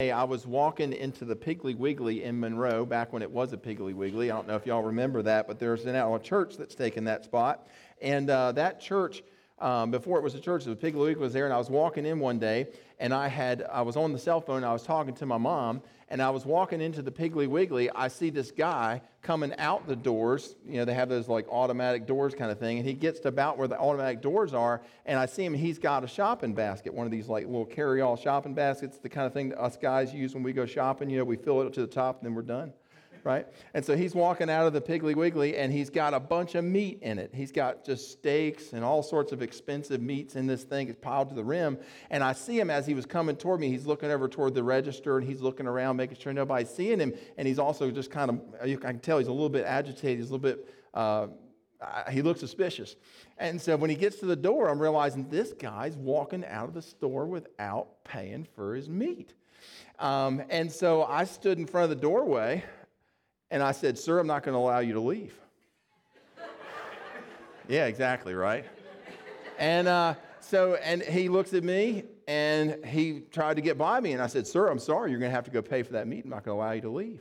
Hey, I was walking into the Piggly Wiggly in Monroe back when it was a Piggly Wiggly. I don't know if y'all remember that, but there's now a church that's taken that spot. And uh, that church, um, before it was a church, the Piggly Wiggly was there. And I was walking in one day, and I had I was on the cell phone. I was talking to my mom, and I was walking into the Piggly Wiggly. I see this guy coming out the doors. You know, they have those like automatic doors kind of thing. And he gets to about where the automatic doors are, and I see him. He's got a shopping basket, one of these like little carry-all shopping baskets, the kind of thing that us guys use when we go shopping. You know, we fill it up to the top, and then we're done right? And so he's walking out of the Piggly Wiggly and he's got a bunch of meat in it. He's got just steaks and all sorts of expensive meats in this thing. It's piled to the rim. And I see him as he was coming toward me. He's looking over toward the register and he's looking around, making sure nobody's seeing him. And he's also just kind of, I can tell he's a little bit agitated. He's a little bit, uh, he looks suspicious. And so when he gets to the door, I'm realizing this guy's walking out of the store without paying for his meat. Um, and so I stood in front of the doorway and I said, Sir, I'm not going to allow you to leave. yeah, exactly, right? And uh, so, and he looks at me and he tried to get by me. And I said, Sir, I'm sorry, you're going to have to go pay for that meat. I'm not going to allow you to leave.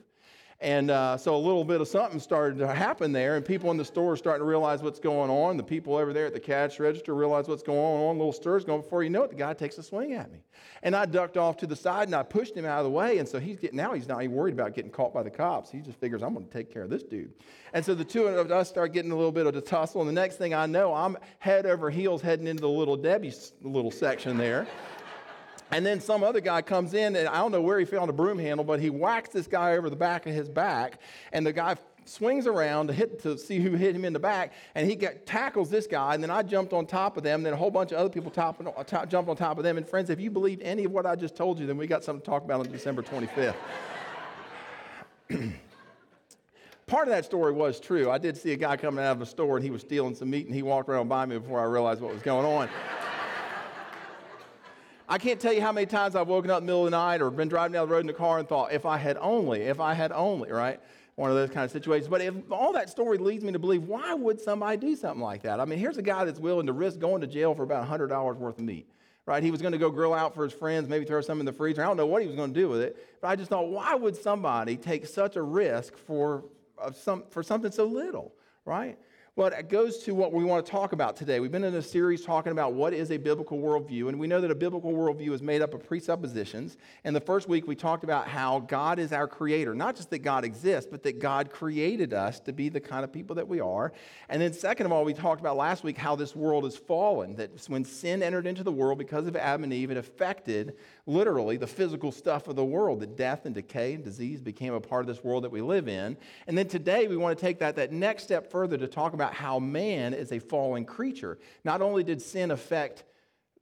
And uh, so a little bit of something started to happen there, and people in the store are starting to realize what's going on. The people over there at the cash register realize what's going on. Little stirs going. Before you know it, the guy takes a swing at me, and I ducked off to the side and I pushed him out of the way. And so he's getting now he's not even worried about getting caught by the cops. He just figures I'm going to take care of this dude. And so the two of us start getting a little bit of a tussle, and the next thing I know, I'm head over heels heading into the little Debbie's little section there. And then some other guy comes in, and I don't know where he found a broom handle, but he whacks this guy over the back of his back, and the guy swings around to hit to see who hit him in the back, and he get, tackles this guy, and then I jumped on top of them, and then a whole bunch of other people top, uh, top, jumped on top of them. And friends, if you believed any of what I just told you, then we got something to talk about on December 25th. Part of that story was true. I did see a guy coming out of a store, and he was stealing some meat, and he walked around by me before I realized what was going on. I can't tell you how many times I've woken up in the middle of the night or been driving down the road in the car and thought, if I had only, if I had only, right? One of those kind of situations. But if all that story leads me to believe, why would somebody do something like that? I mean, here's a guy that's willing to risk going to jail for about $100 worth of meat right? He was going to go grill out for his friends, maybe throw some in the freezer. I don't know what he was going to do with it, but I just thought, why would somebody take such a risk for, uh, some, for something so little, right? Well, it goes to what we want to talk about today. We've been in a series talking about what is a biblical worldview, and we know that a biblical worldview is made up of presuppositions. And the first week we talked about how God is our creator, not just that God exists, but that God created us to be the kind of people that we are. And then, second of all, we talked about last week how this world is fallen, that when sin entered into the world because of Adam and Eve, it affected literally the physical stuff of the world, that death and decay and disease became a part of this world that we live in. And then today we want to take that, that next step further to talk about about how man is a fallen creature. Not only did sin affect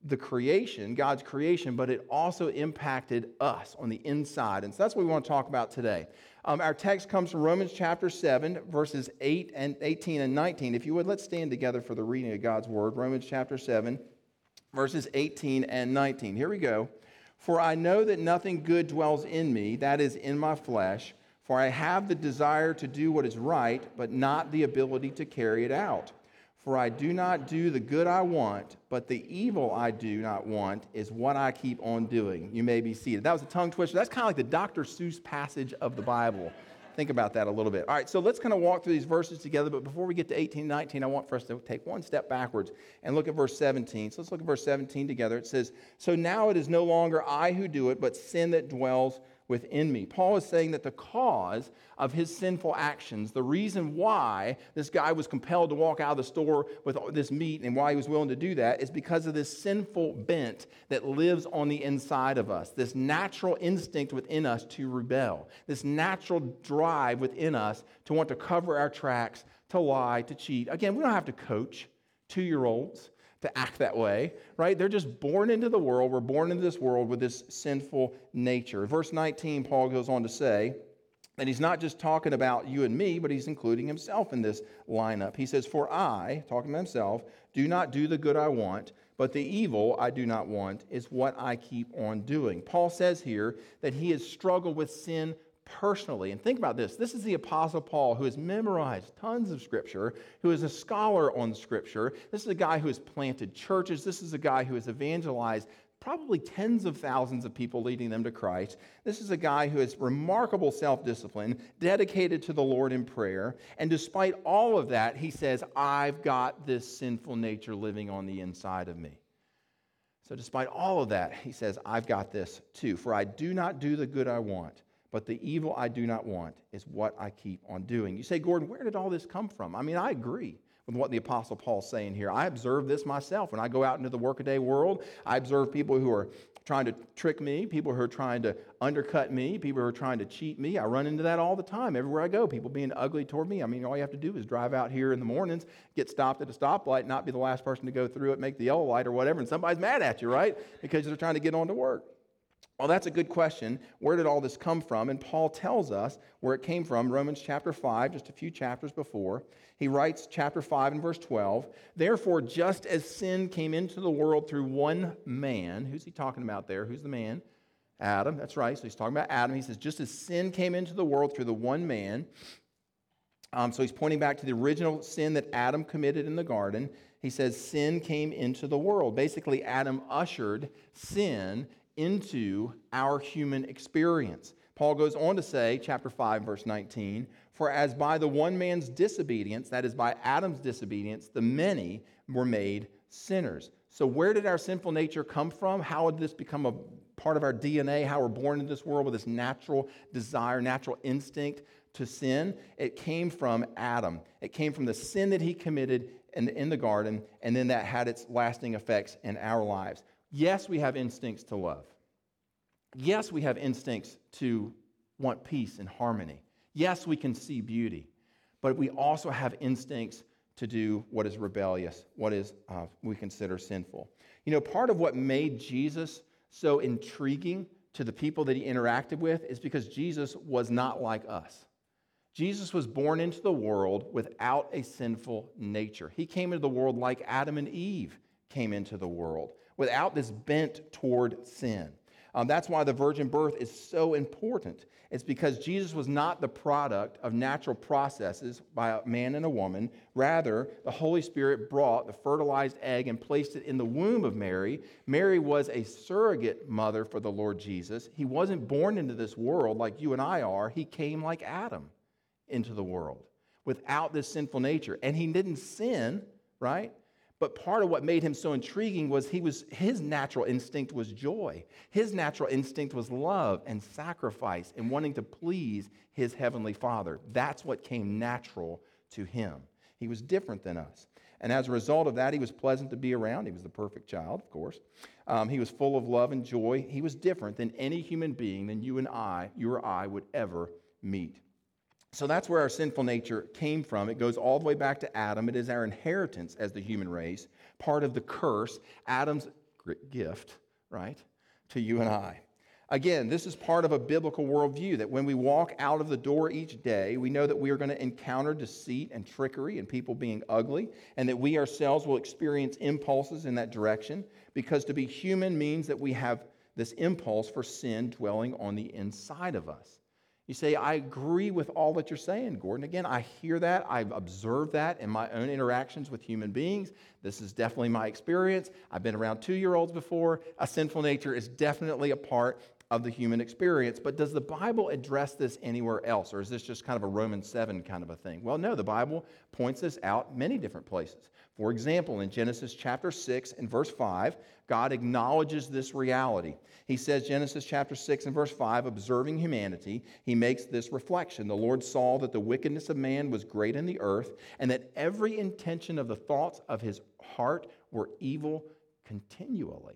the creation, God's creation, but it also impacted us on the inside. And so that's what we want to talk about today. Um, our text comes from Romans chapter 7, verses 8 and 18 and 19. If you would, let's stand together for the reading of God's word. Romans chapter 7, verses 18 and 19. Here we go. For I know that nothing good dwells in me, that is, in my flesh. For I have the desire to do what is right, but not the ability to carry it out. For I do not do the good I want, but the evil I do not want is what I keep on doing. You may be seated. That was a tongue twister. That's kind of like the Dr. Seuss passage of the Bible. Think about that a little bit. All right, so let's kind of walk through these verses together. But before we get to 18 19, I want for us to take one step backwards and look at verse 17. So let's look at verse 17 together. It says, So now it is no longer I who do it, but sin that dwells within me. Paul is saying that the cause of his sinful actions, the reason why this guy was compelled to walk out of the store with this meat and why he was willing to do that is because of this sinful bent that lives on the inside of us, this natural instinct within us to rebel, this natural drive within us to want to cover our tracks, to lie, to cheat. Again, we don't have to coach two year olds to act that way, right? They're just born into the world. We're born into this world with this sinful nature. Verse 19, Paul goes on to say, and he's not just talking about you and me, but he's including himself in this lineup. He says, For I, talking to himself, do not do the good I want, but the evil I do not want is what I keep on doing. Paul says here that he has struggled with sin personally. And think about this this is the Apostle Paul who has memorized tons of Scripture, who is a scholar on Scripture. This is a guy who has planted churches. This is a guy who has evangelized probably tens of thousands of people leading them to Christ. This is a guy who has remarkable self discipline, dedicated to the Lord in prayer. And despite all of that, he says, I've got this sinful nature living on the inside of me. So, despite all of that, he says, I've got this too. For I do not do the good I want, but the evil I do not want is what I keep on doing. You say, Gordon, where did all this come from? I mean, I agree with what the Apostle Paul's saying here. I observe this myself. When I go out into the workaday world, I observe people who are trying to trick me, people who are trying to undercut me, people who are trying to cheat me. I run into that all the time everywhere I go. People being ugly toward me. I mean, all you have to do is drive out here in the mornings, get stopped at a stoplight, not be the last person to go through it, make the yellow light or whatever, and somebody's mad at you, right? Because they're trying to get on to work. Well, that's a good question. Where did all this come from? And Paul tells us where it came from, Romans chapter 5, just a few chapters before. He writes, chapter 5 and verse 12, Therefore, just as sin came into the world through one man, who's he talking about there? Who's the man? Adam, that's right. So he's talking about Adam. He says, just as sin came into the world through the one man, um, so he's pointing back to the original sin that Adam committed in the garden. He says, sin came into the world. Basically, Adam ushered sin into our human experience. Paul goes on to say, chapter 5, verse 19, For as by the one man's disobedience, that is by Adam's disobedience, the many were made sinners. So, where did our sinful nature come from? How did this become a part of our DNA? How we're born into this world with this natural desire, natural instinct to sin? It came from Adam. It came from the sin that he committed in, in the garden, and then that had its lasting effects in our lives. Yes, we have instincts to love. Yes, we have instincts to want peace and harmony. Yes, we can see beauty. But we also have instincts to do what is rebellious, what is uh, we consider sinful. You know, part of what made Jesus so intriguing to the people that he interacted with is because Jesus was not like us. Jesus was born into the world without a sinful nature. He came into the world like Adam and Eve came into the world without this bent toward sin. Um, that's why the virgin birth is so important. It's because Jesus was not the product of natural processes by a man and a woman. Rather, the Holy Spirit brought the fertilized egg and placed it in the womb of Mary. Mary was a surrogate mother for the Lord Jesus. He wasn't born into this world like you and I are, he came like Adam into the world without this sinful nature. And he didn't sin, right? But part of what made him so intriguing was he was his natural instinct was joy. His natural instinct was love and sacrifice and wanting to please his heavenly Father. That's what came natural to him. He was different than us. And as a result of that, he was pleasant to be around. He was the perfect child, of course. Um, he was full of love and joy. He was different than any human being than you and I, you or I, would ever meet. So that's where our sinful nature came from. It goes all the way back to Adam. It is our inheritance as the human race, part of the curse, Adam's gift, right, to you and I. Again, this is part of a biblical worldview that when we walk out of the door each day, we know that we are going to encounter deceit and trickery and people being ugly, and that we ourselves will experience impulses in that direction because to be human means that we have this impulse for sin dwelling on the inside of us. You say, I agree with all that you're saying, Gordon. Again, I hear that. I've observed that in my own interactions with human beings. This is definitely my experience. I've been around two year olds before. A sinful nature is definitely a part of the human experience. But does the Bible address this anywhere else? Or is this just kind of a Romans 7 kind of a thing? Well, no, the Bible points this out many different places. For example, in Genesis chapter 6 and verse 5, God acknowledges this reality. He says, Genesis chapter 6 and verse 5, observing humanity, he makes this reflection. The Lord saw that the wickedness of man was great in the earth, and that every intention of the thoughts of his heart were evil continually.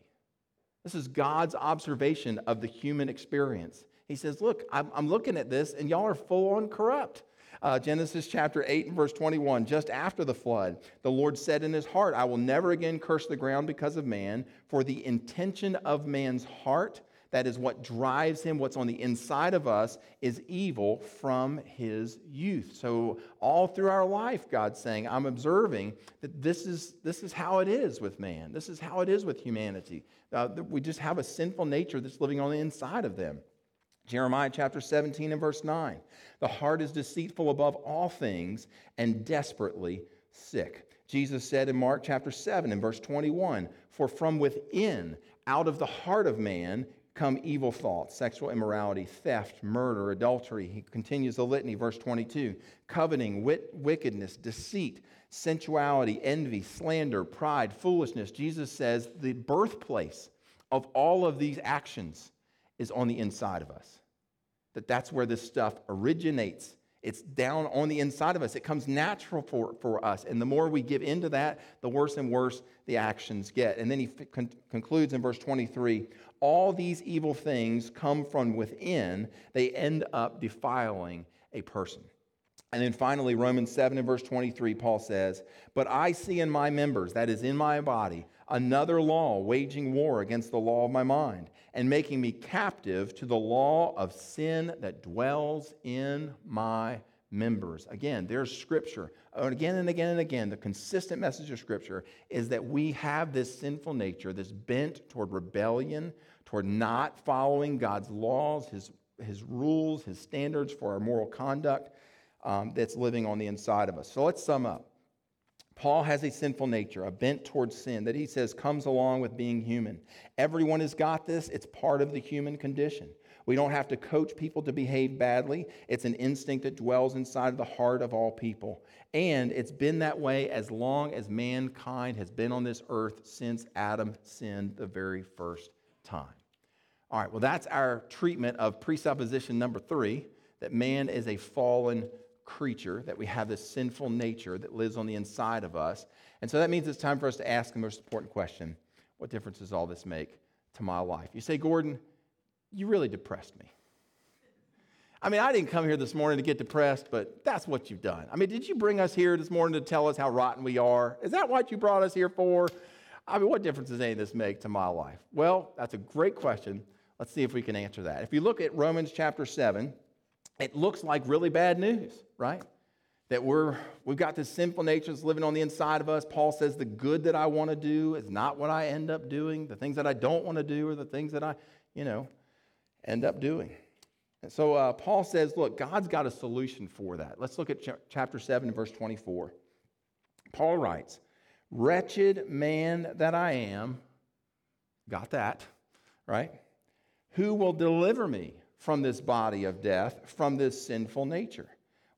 This is God's observation of the human experience. He says, Look, I'm, looking at this, and y'all are full on corrupt. Uh, Genesis chapter 8 and verse 21, just after the flood, the Lord said in his heart, I will never again curse the ground because of man, for the intention of man's heart, that is what drives him, what's on the inside of us, is evil from his youth. So, all through our life, God's saying, I'm observing that this is, this is how it is with man. This is how it is with humanity. Uh, we just have a sinful nature that's living on the inside of them. Jeremiah chapter 17 and verse 9. The heart is deceitful above all things and desperately sick. Jesus said in Mark chapter 7 and verse 21 For from within, out of the heart of man come evil thoughts, sexual immorality, theft, murder, adultery. He continues the litany, verse 22 coveting, wit- wickedness, deceit, sensuality, envy, slander, pride, foolishness. Jesus says the birthplace of all of these actions is on the inside of us. That that's where this stuff originates. It's down on the inside of us. It comes natural for, for us. And the more we give into that, the worse and worse the actions get. And then he con- concludes in verse 23 all these evil things come from within, they end up defiling a person. And then finally, Romans 7 and verse 23, Paul says, But I see in my members, that is in my body, another law waging war against the law of my mind and making me captive to the law of sin that dwells in my members. Again, there's scripture. And again and again and again, the consistent message of scripture is that we have this sinful nature, this bent toward rebellion, toward not following God's laws, his, his rules, his standards for our moral conduct um, that's living on the inside of us. So let's sum up. Paul has a sinful nature, a bent towards sin that he says comes along with being human. Everyone has got this, it's part of the human condition. We don't have to coach people to behave badly. It's an instinct that dwells inside the heart of all people. And it's been that way as long as mankind has been on this earth since Adam sinned the very first time. All right, well, that's our treatment of presupposition number three that man is a fallen creature, that we have this sinful nature that lives on the inside of us. And so that means it's time for us to ask the most important question What difference does all this make to my life? You say, Gordon, you really depressed me. I mean, I didn't come here this morning to get depressed, but that's what you've done. I mean, did you bring us here this morning to tell us how rotten we are? Is that what you brought us here for? I mean, what difference does any of this make to my life? Well, that's a great question. Let's see if we can answer that. If you look at Romans chapter 7, it looks like really bad news, right? That we're, we've got this sinful nature that's living on the inside of us. Paul says the good that I want to do is not what I end up doing. The things that I don't want to do are the things that I, you know, end up doing. And so uh, Paul says, look, God's got a solution for that. Let's look at ch- chapter 7, verse 24. Paul writes, Wretched man that I am, got that, right? Who will deliver me from this body of death, from this sinful nature?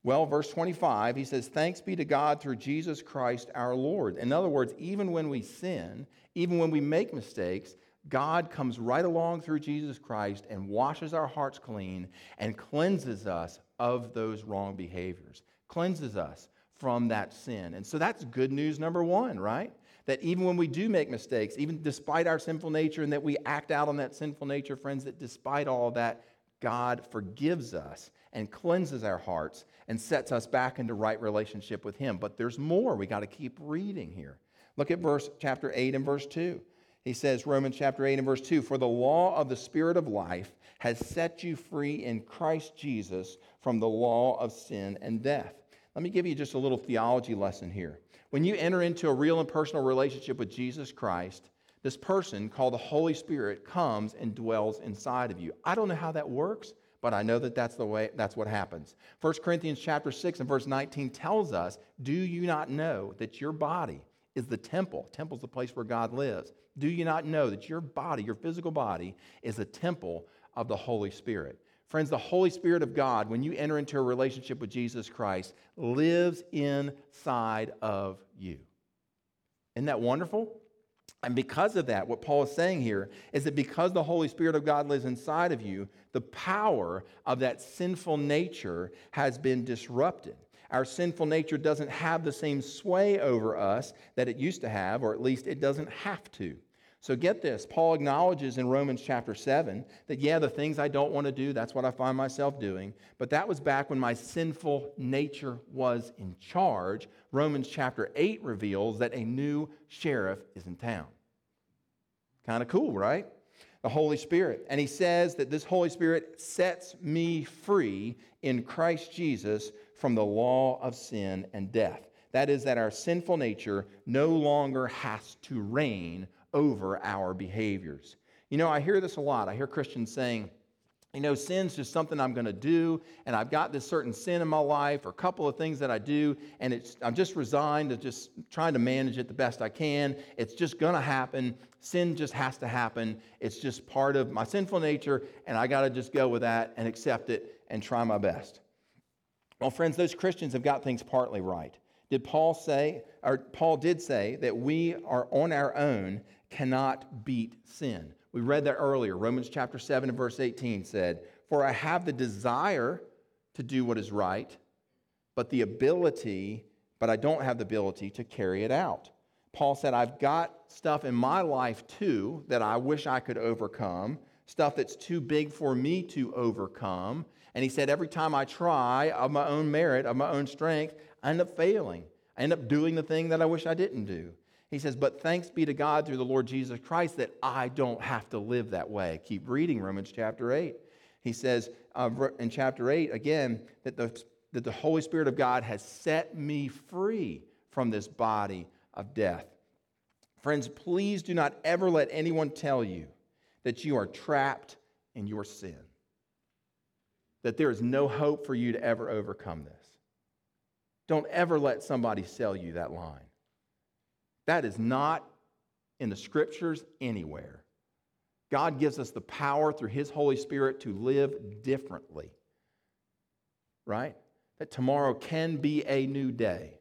Well, verse 25, he says, Thanks be to God through Jesus Christ our Lord. In other words, even when we sin, even when we make mistakes, God comes right along through Jesus Christ and washes our hearts clean and cleanses us of those wrong behaviors, cleanses us from that sin. And so that's good news number one, right? That even when we do make mistakes, even despite our sinful nature and that we act out on that sinful nature, friends, that despite all that, God forgives us and cleanses our hearts and sets us back into right relationship with Him. But there's more. We got to keep reading here. Look at verse chapter 8 and verse 2. He says, Romans chapter 8 and verse 2 For the law of the Spirit of life has set you free in Christ Jesus from the law of sin and death. Let me give you just a little theology lesson here. When you enter into a real and personal relationship with Jesus Christ, this person called the Holy Spirit comes and dwells inside of you. I don't know how that works, but I know that that's the way that's what happens. 1 Corinthians chapter 6 and verse 19 tells us, "Do you not know that your body is the temple? Temple's the place where God lives. Do you not know that your body, your physical body, is a temple of the Holy Spirit?" Friends, the Holy Spirit of God, when you enter into a relationship with Jesus Christ, lives inside of you. Isn't that wonderful? And because of that, what Paul is saying here is that because the Holy Spirit of God lives inside of you, the power of that sinful nature has been disrupted. Our sinful nature doesn't have the same sway over us that it used to have, or at least it doesn't have to. So get this Paul acknowledges in Romans chapter 7 that, yeah, the things I don't want to do, that's what I find myself doing. But that was back when my sinful nature was in charge. Romans chapter 8 reveals that a new sheriff is in town. Kind of cool, right? The Holy Spirit. And he says that this Holy Spirit sets me free in Christ Jesus from the law of sin and death. That is, that our sinful nature no longer has to reign over our behaviors. You know, I hear this a lot. I hear Christians saying, you know, sin's just something I'm going to do, and I've got this certain sin in my life or a couple of things that I do, and it's, I'm just resigned to just trying to manage it the best I can. It's just going to happen. Sin just has to happen. It's just part of my sinful nature, and I got to just go with that and accept it and try my best. Well, friends, those Christians have got things partly right. Did Paul say, or Paul did say, that we are on our own cannot beat sin? We read that earlier. Romans chapter 7 and verse 18 said, For I have the desire to do what is right, but the ability, but I don't have the ability to carry it out. Paul said, I've got stuff in my life too that I wish I could overcome, stuff that's too big for me to overcome. And he said, every time I try of my own merit, of my own strength, I end up failing. I end up doing the thing that I wish I didn't do. He says, But thanks be to God through the Lord Jesus Christ that I don't have to live that way. Keep reading Romans chapter 8. He says uh, in chapter 8 again that the, that the Holy Spirit of God has set me free from this body of death. Friends, please do not ever let anyone tell you that you are trapped in your sin, that there is no hope for you to ever overcome this. Don't ever let somebody sell you that line. That is not in the scriptures anywhere. God gives us the power through His Holy Spirit to live differently, right? That tomorrow can be a new day.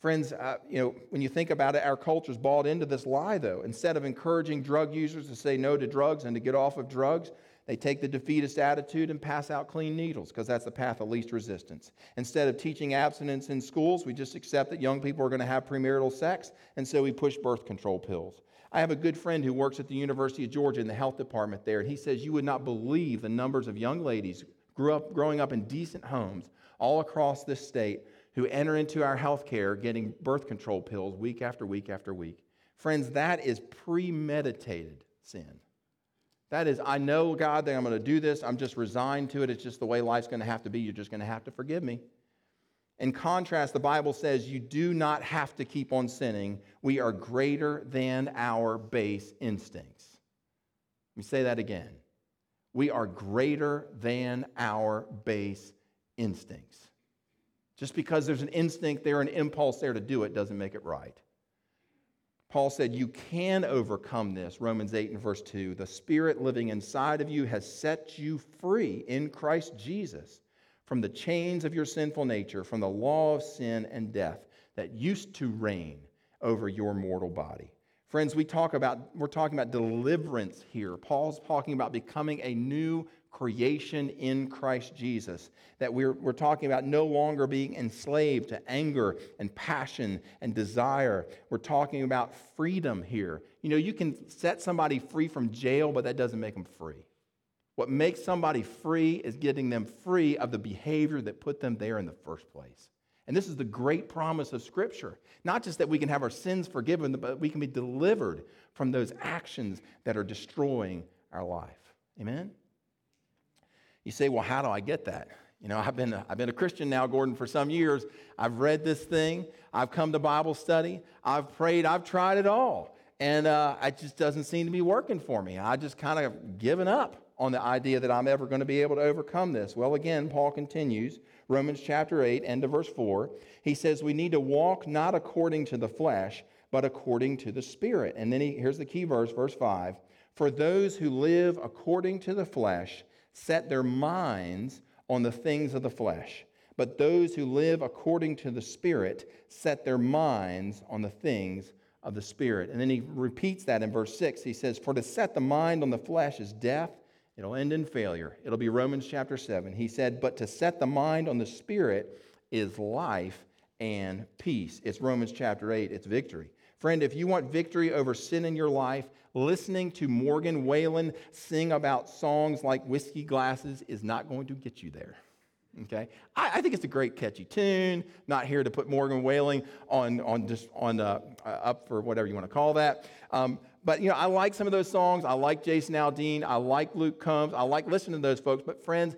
Friends, uh, you know, when you think about it, our culture's bought into this lie, though. Instead of encouraging drug users to say no to drugs and to get off of drugs, they take the defeatist attitude and pass out clean needles because that's the path of least resistance. Instead of teaching abstinence in schools, we just accept that young people are going to have premarital sex, and so we push birth control pills. I have a good friend who works at the University of Georgia in the health department there, and he says you would not believe the numbers of young ladies grew up, growing up in decent homes all across this state who enter into our health care getting birth control pills week after week after week. Friends, that is premeditated sin. That is, I know, God, that I'm going to do this. I'm just resigned to it. It's just the way life's going to have to be. You're just going to have to forgive me. In contrast, the Bible says you do not have to keep on sinning. We are greater than our base instincts. Let me say that again. We are greater than our base instincts. Just because there's an instinct there, an impulse there to do it, doesn't make it right. Paul said, You can overcome this. Romans 8 and verse 2. The Spirit living inside of you has set you free in Christ Jesus from the chains of your sinful nature, from the law of sin and death that used to reign over your mortal body. Friends, we talk about, we're talking about deliverance here. Paul's talking about becoming a new creation in Christ Jesus. That we're, we're talking about no longer being enslaved to anger and passion and desire. We're talking about freedom here. You know, you can set somebody free from jail, but that doesn't make them free. What makes somebody free is getting them free of the behavior that put them there in the first place. And this is the great promise of Scripture. Not just that we can have our sins forgiven, but we can be delivered from those actions that are destroying our life. Amen? You say, well, how do I get that? You know, I've been, a, I've been a Christian now, Gordon, for some years. I've read this thing. I've come to Bible study. I've prayed. I've tried it all. And uh, it just doesn't seem to be working for me. I just kind of given up on the idea that I'm ever going to be able to overcome this. Well, again, Paul continues, Romans chapter 8, end of verse 4. He says, We need to walk not according to the flesh, but according to the Spirit. And then he, here's the key verse, verse 5. For those who live according to the flesh, set their minds on the things of the flesh. But those who live according to the Spirit set their minds on the things of the Spirit. And then he repeats that in verse 6. He says, For to set the mind on the flesh is death, it'll end in failure. It'll be Romans chapter 7. He said, But to set the mind on the Spirit is life and peace. It's Romans chapter 8, it's victory. Friend, if you want victory over sin in your life, listening to Morgan Wallen sing about songs like Whiskey Glasses is not going to get you there. Okay, I, I think it's a great catchy tune. Not here to put Morgan Wallen on on just on uh, uh, up for whatever you want to call that. Um, but you know, I like some of those songs. I like Jason Aldean. I like Luke Combs. I like listening to those folks. But friends,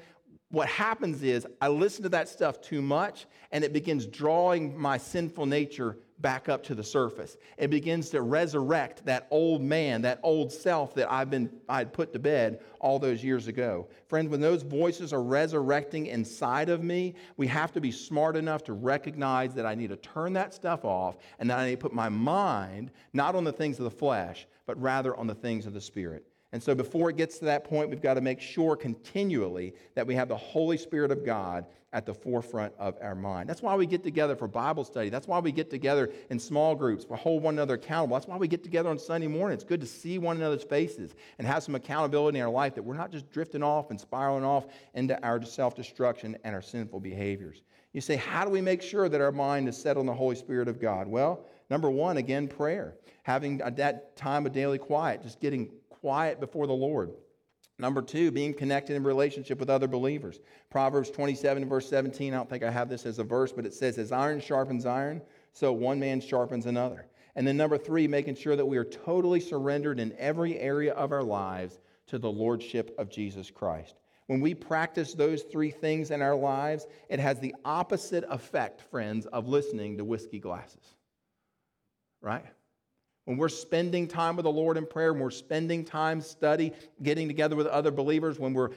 what happens is I listen to that stuff too much, and it begins drawing my sinful nature back up to the surface. It begins to resurrect that old man, that old self that I've been I had put to bed all those years ago. Friends, when those voices are resurrecting inside of me, we have to be smart enough to recognize that I need to turn that stuff off and that I need to put my mind not on the things of the flesh, but rather on the things of the spirit. And so, before it gets to that point, we've got to make sure continually that we have the Holy Spirit of God at the forefront of our mind. That's why we get together for Bible study. That's why we get together in small groups, we hold one another accountable. That's why we get together on Sunday morning. It's good to see one another's faces and have some accountability in our life that we're not just drifting off and spiraling off into our self destruction and our sinful behaviors. You say, how do we make sure that our mind is set on the Holy Spirit of God? Well, number one, again, prayer. Having that time of daily quiet, just getting quiet before the Lord. Number two, being connected in relationship with other believers. Proverbs 27, verse 17, I don't think I have this as a verse, but it says, As iron sharpens iron, so one man sharpens another. And then number three, making sure that we are totally surrendered in every area of our lives to the Lordship of Jesus Christ. When we practice those three things in our lives, it has the opposite effect, friends, of listening to whiskey glasses. Right? When we're spending time with the Lord in prayer, when we're spending time study, getting together with other believers, when we're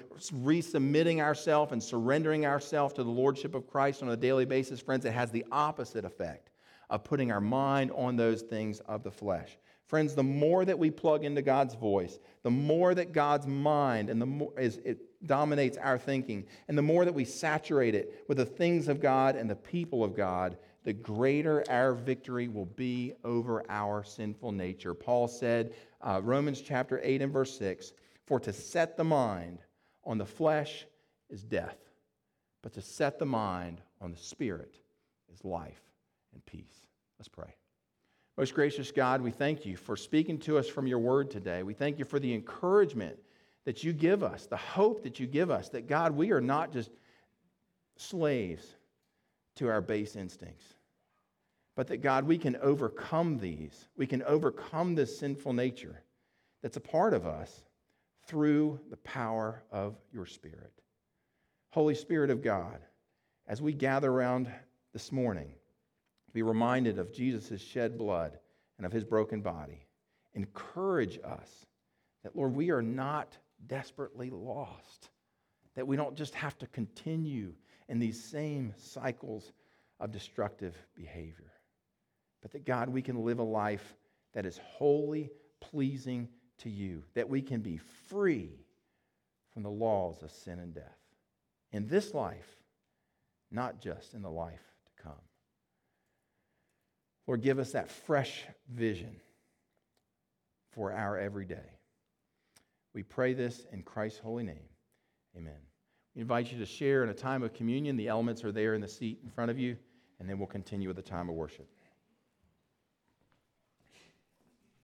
resubmitting ourselves and surrendering ourselves to the Lordship of Christ on a daily basis, friends, it has the opposite effect of putting our mind on those things of the flesh. Friends, the more that we plug into God's voice, the more that God's mind and the more is, it dominates our thinking, and the more that we saturate it with the things of God and the people of God, the greater our victory will be over our sinful nature. Paul said, uh, Romans chapter 8 and verse 6 For to set the mind on the flesh is death, but to set the mind on the spirit is life and peace. Let's pray. Most gracious God, we thank you for speaking to us from your word today. We thank you for the encouragement that you give us, the hope that you give us that, God, we are not just slaves to our base instincts. But that, God, we can overcome these. We can overcome this sinful nature that's a part of us through the power of your Spirit. Holy Spirit of God, as we gather around this morning, to be reminded of Jesus' shed blood and of his broken body. Encourage us that, Lord, we are not desperately lost, that we don't just have to continue in these same cycles of destructive behavior. But that, God, we can live a life that is wholly pleasing to you, that we can be free from the laws of sin and death in this life, not just in the life to come. Lord, give us that fresh vision for our everyday. We pray this in Christ's holy name. Amen. We invite you to share in a time of communion. The elements are there in the seat in front of you, and then we'll continue with the time of worship.